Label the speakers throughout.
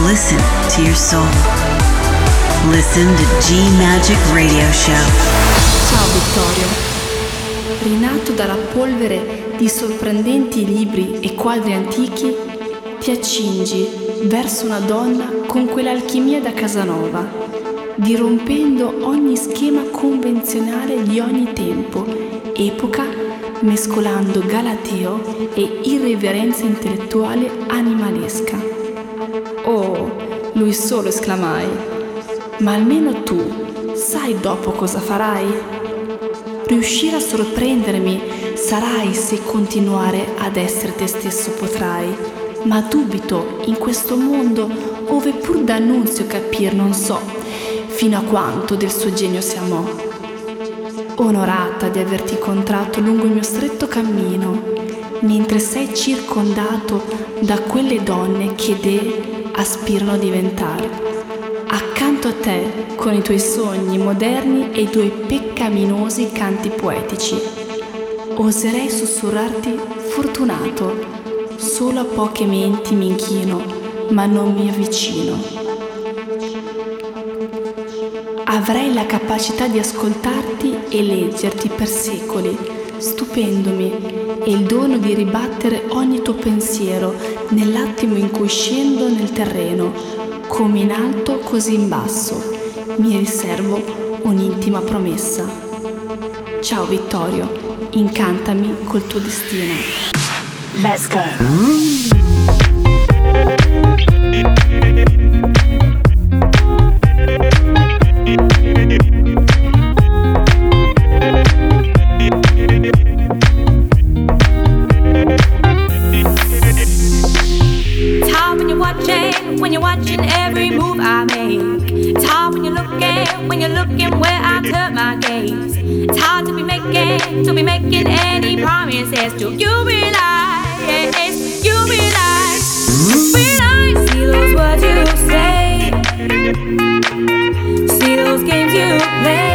Speaker 1: Listen to your soul. Listen to G Magic Radio Show.
Speaker 2: Ciao Vittorio. Rinato dalla polvere di sorprendenti libri e quadri antichi, ti accingi verso una donna con quell'alchimia da Casanova, dirompendo ogni schema convenzionale di ogni tempo, epoca, mescolando galateo e irreverenza intellettuale animalesca. Oh, lui solo esclamai, ma almeno tu sai dopo cosa farai? Riuscire a sorprendermi sarai se continuare ad essere te stesso potrai, ma dubito in questo mondo ove pur d'annunzio capir non so fino a quanto del suo genio si amò. Onorata di averti incontrato lungo il mio stretto cammino, mentre sei circondato da quelle donne che de aspirano a diventare accanto a te con i tuoi sogni moderni e i tuoi peccaminosi canti poetici. Oserei sussurrarti fortunato, solo a poche menti mi inchino, ma non mi avvicino. Avrei la capacità di ascoltarti e leggerti per secoli, stupendomi, e il dono di ribattere ogni tuo pensiero nell'attimo in cui scendo nel terreno come in alto così in basso, mi riservo un'intima promessa. Ciao Vittorio, incantami col tuo destino.
Speaker 3: Let's go!
Speaker 4: watching every move I make. It's hard when you're looking, when you're looking where I turn my gaze. It's hard to be making, to be making any promises. Do you realize? You realize? Realize? See those words you say. See those games you play.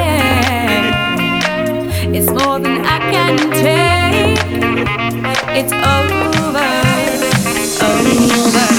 Speaker 4: It's more than I can take. It's over. Over.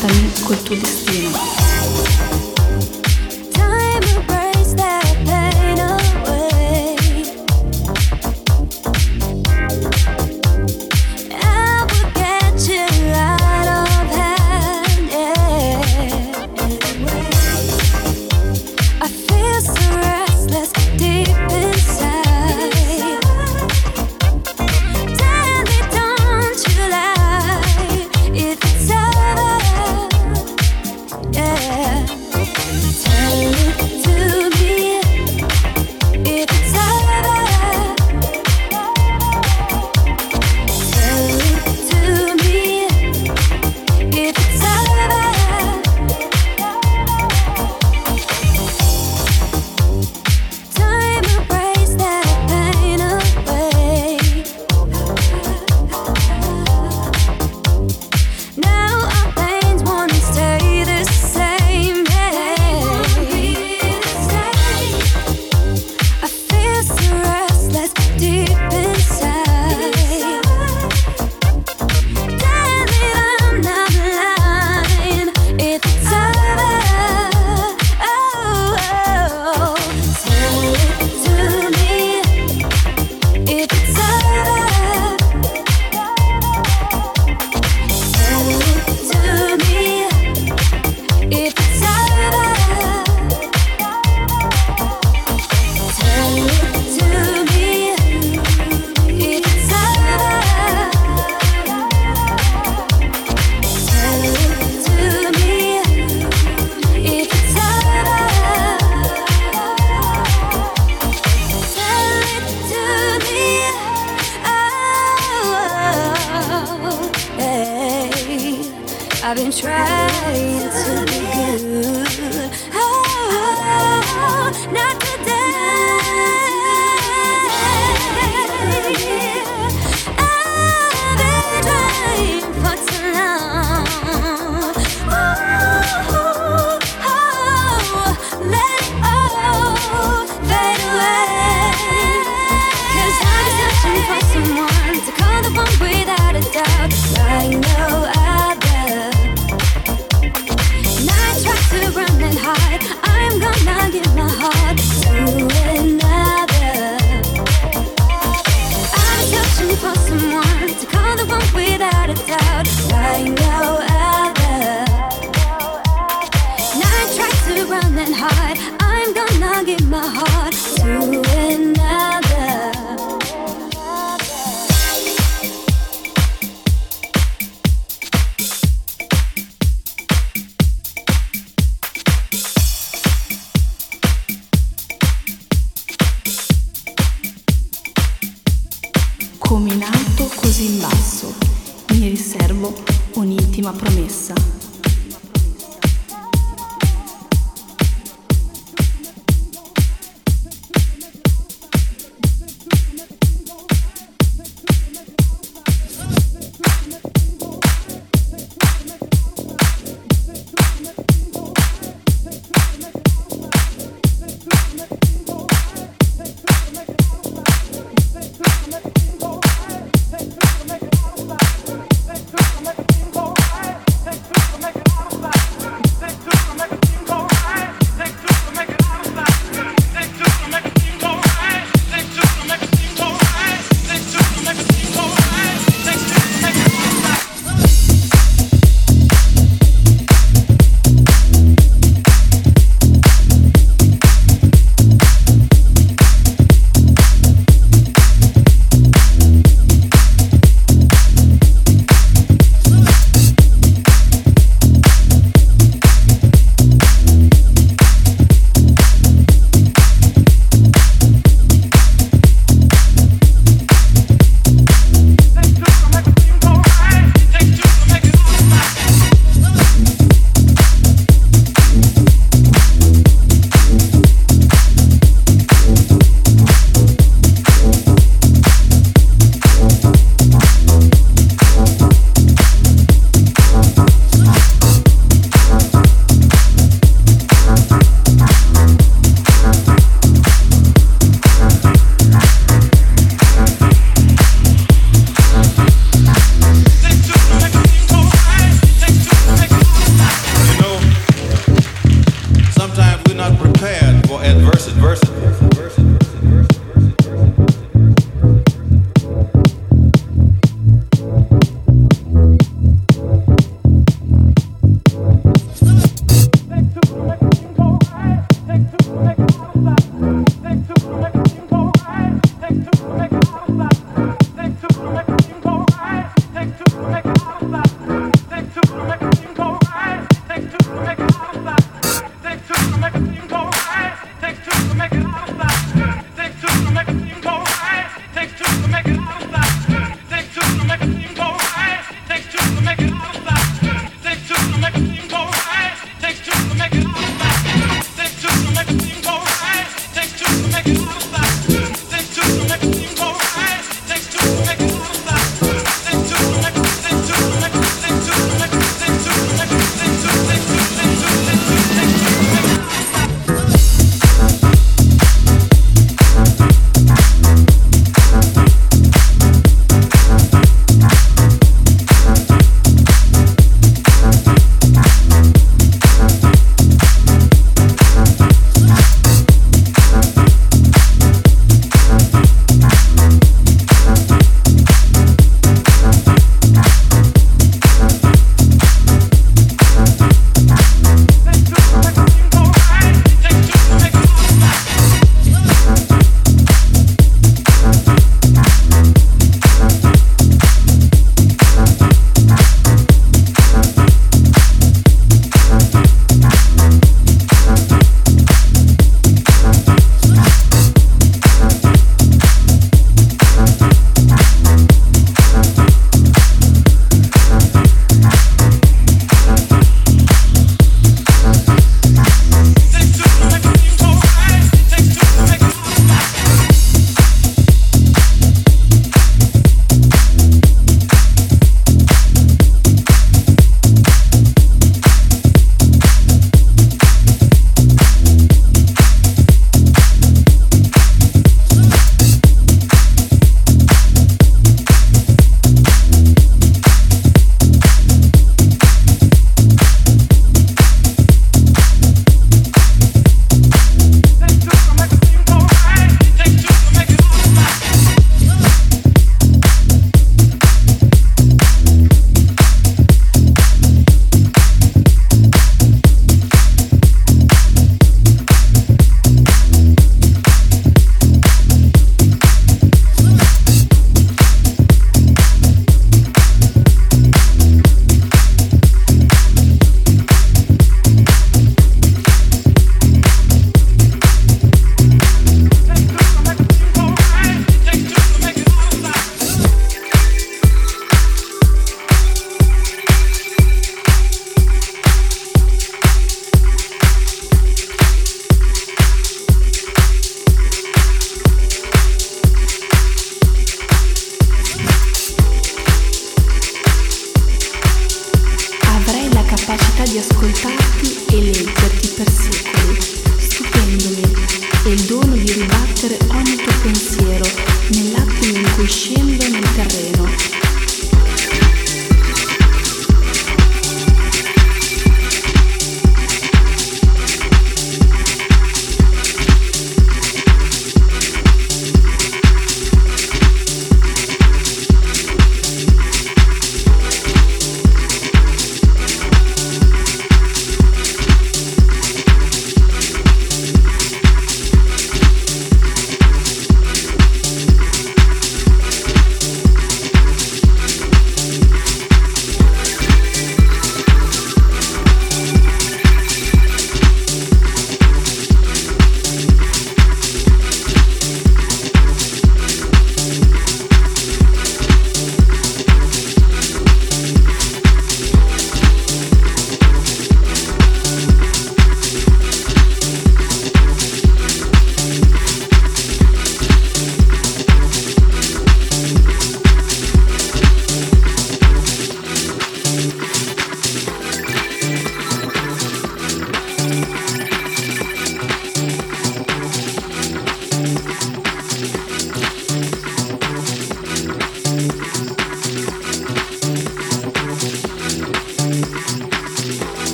Speaker 2: también culturistino.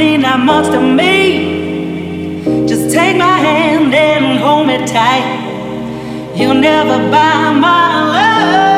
Speaker 5: mean that much to me. Just take my hand and hold me tight. You'll never buy my love.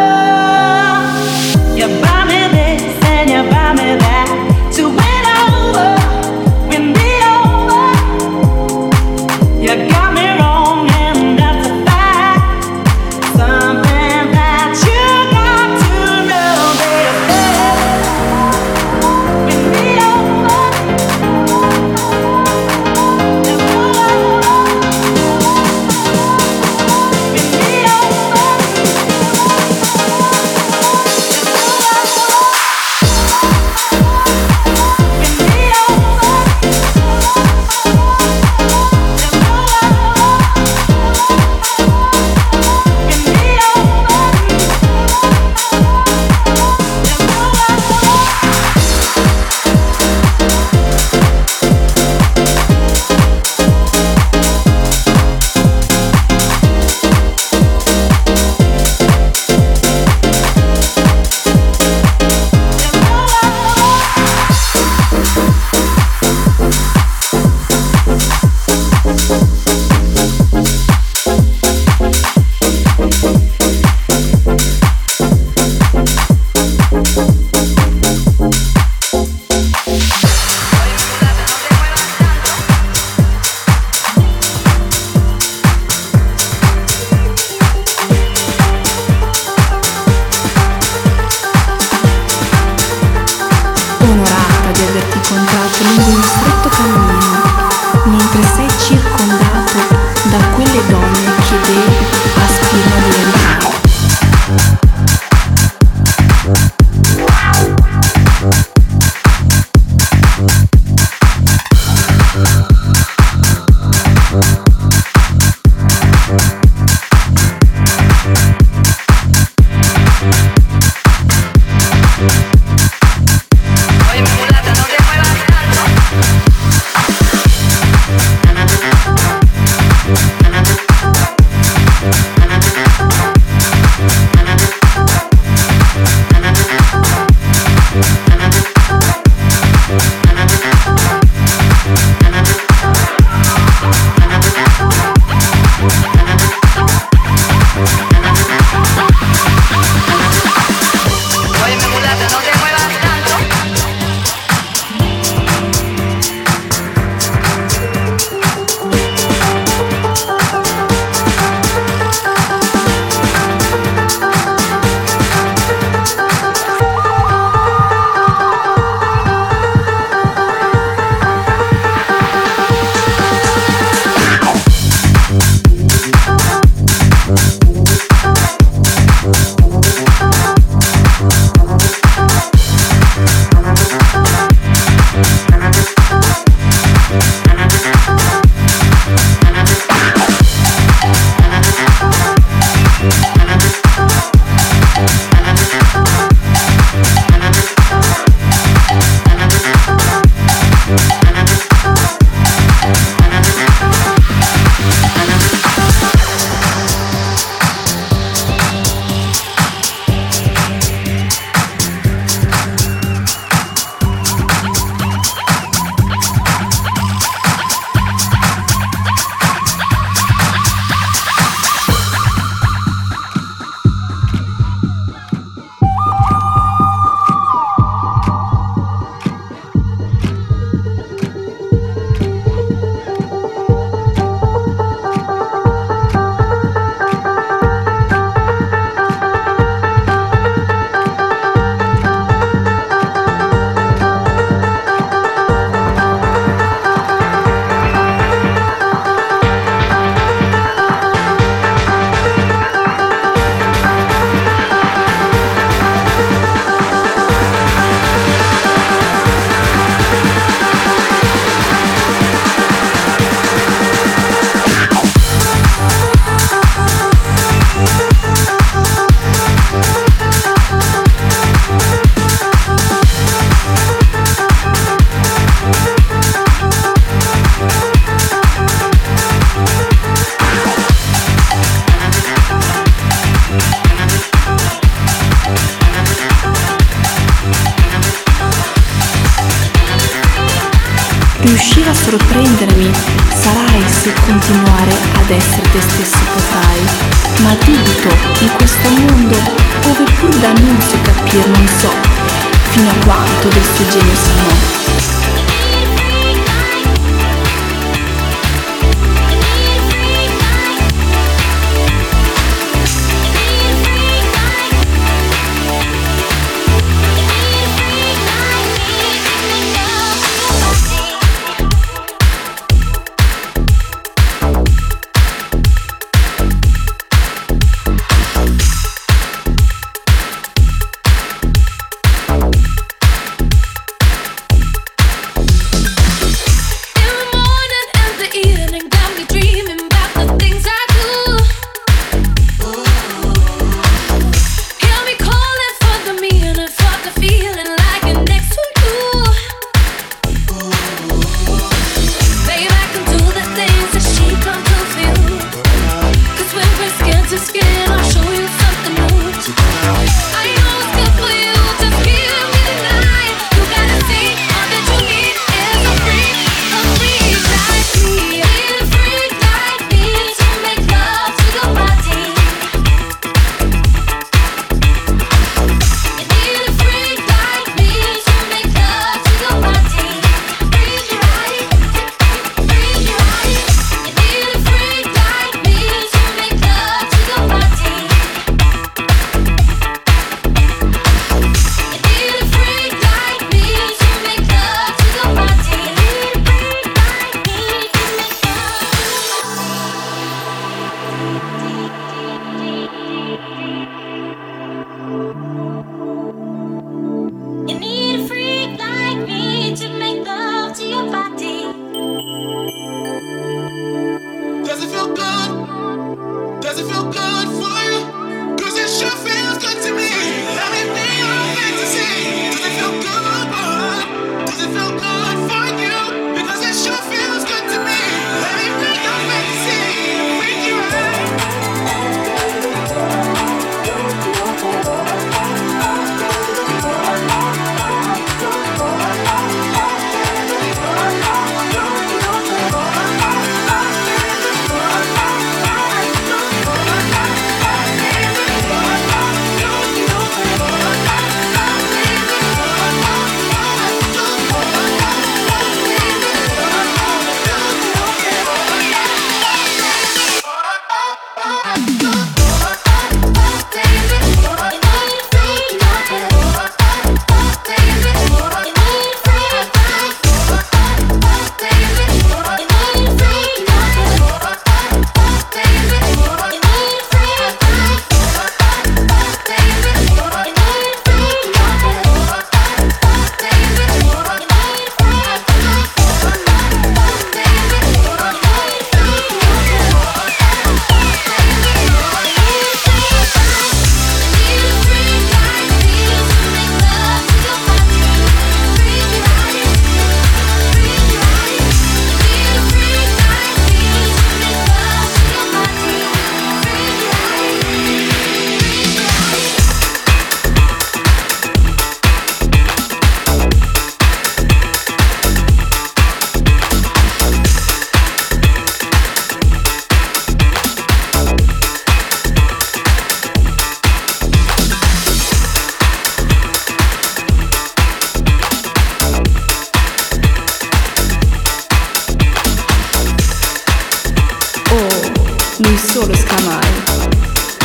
Speaker 2: solo esclamai,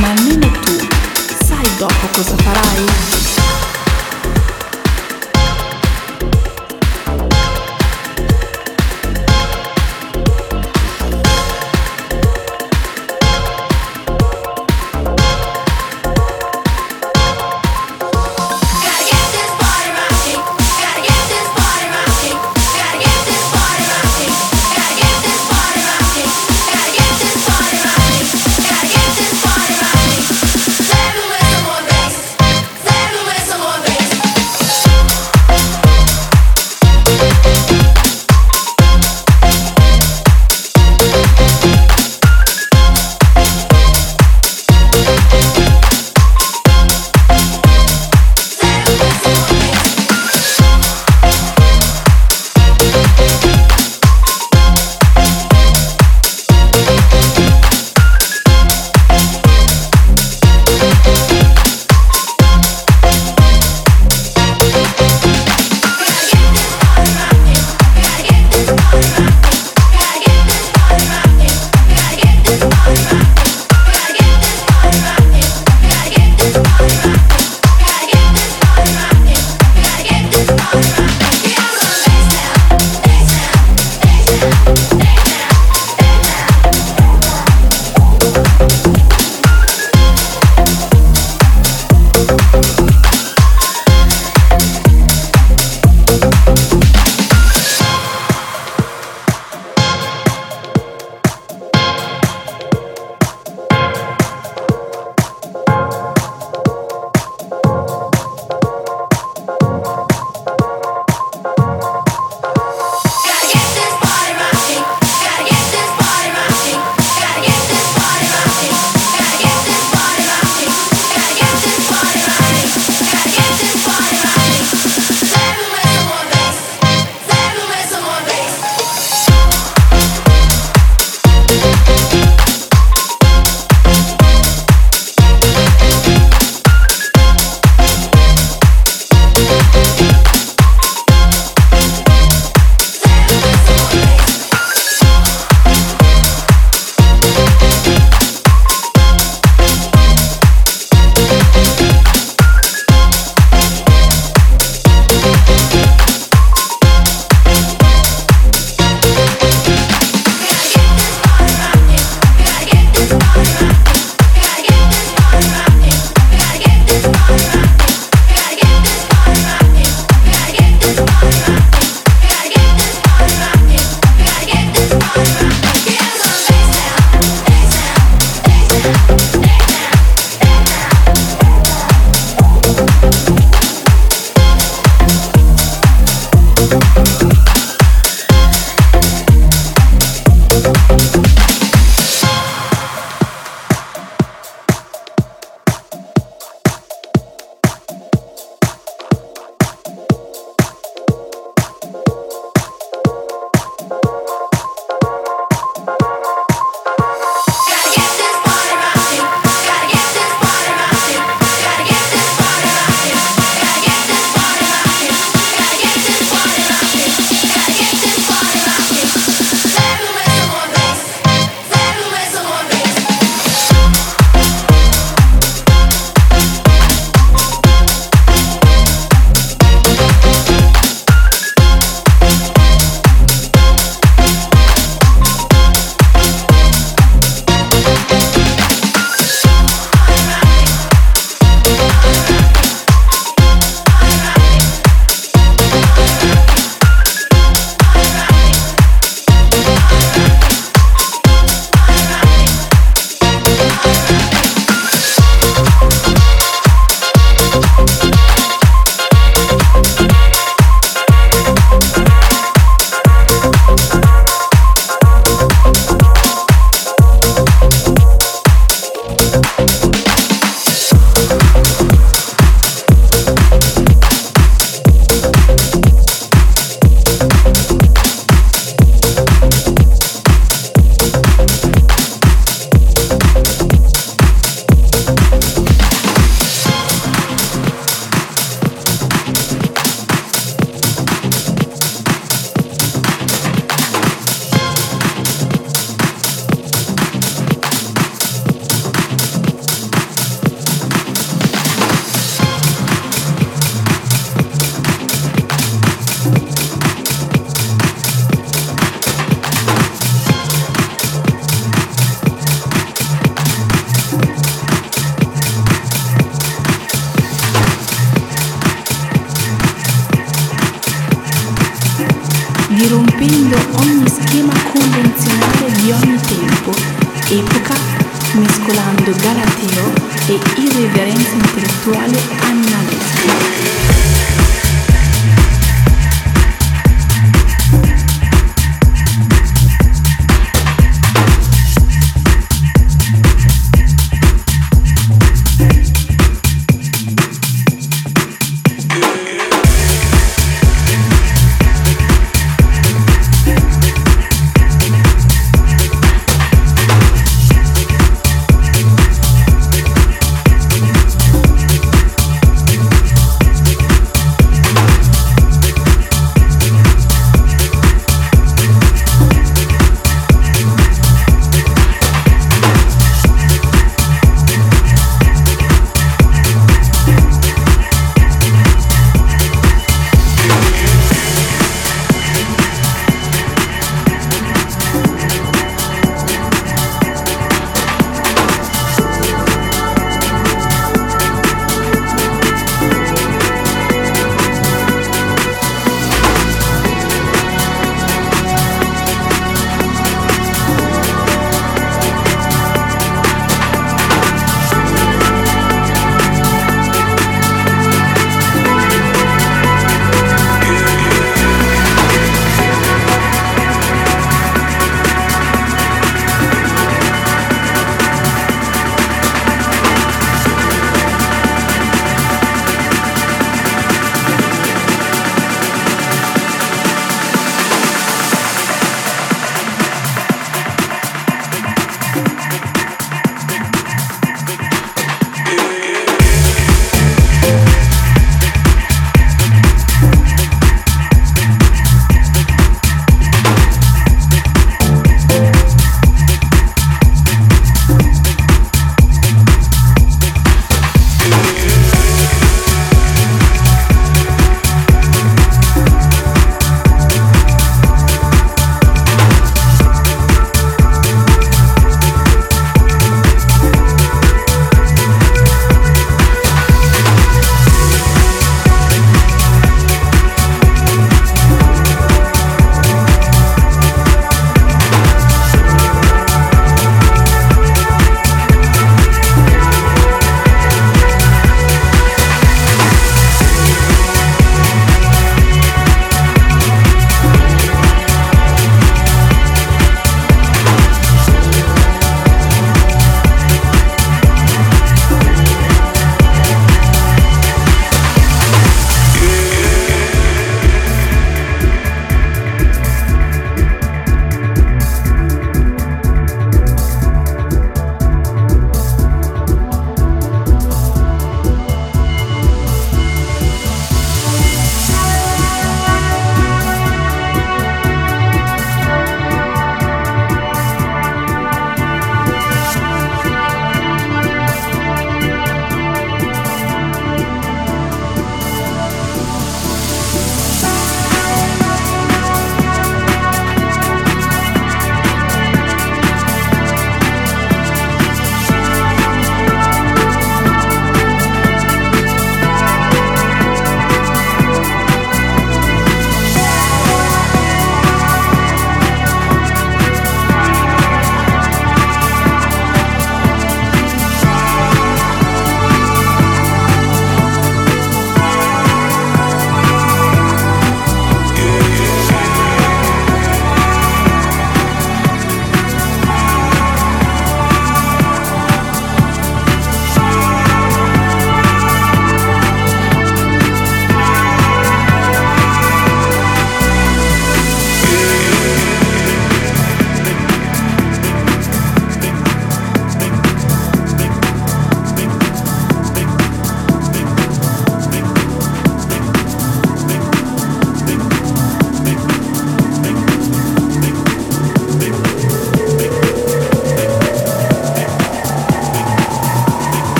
Speaker 2: ma almeno tu sai dopo cosa farai?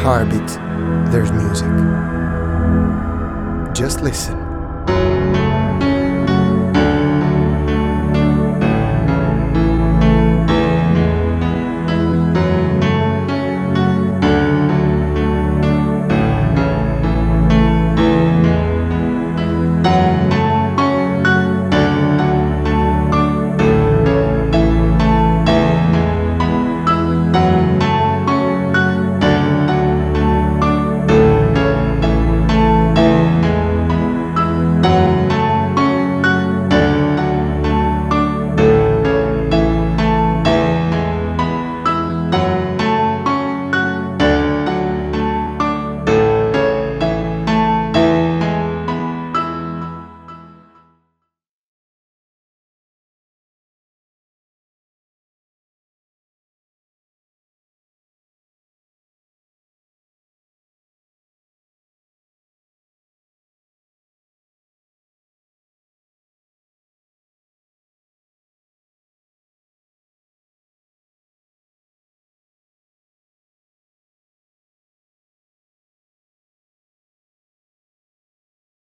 Speaker 6: Heartbeat, there's music. Just listen.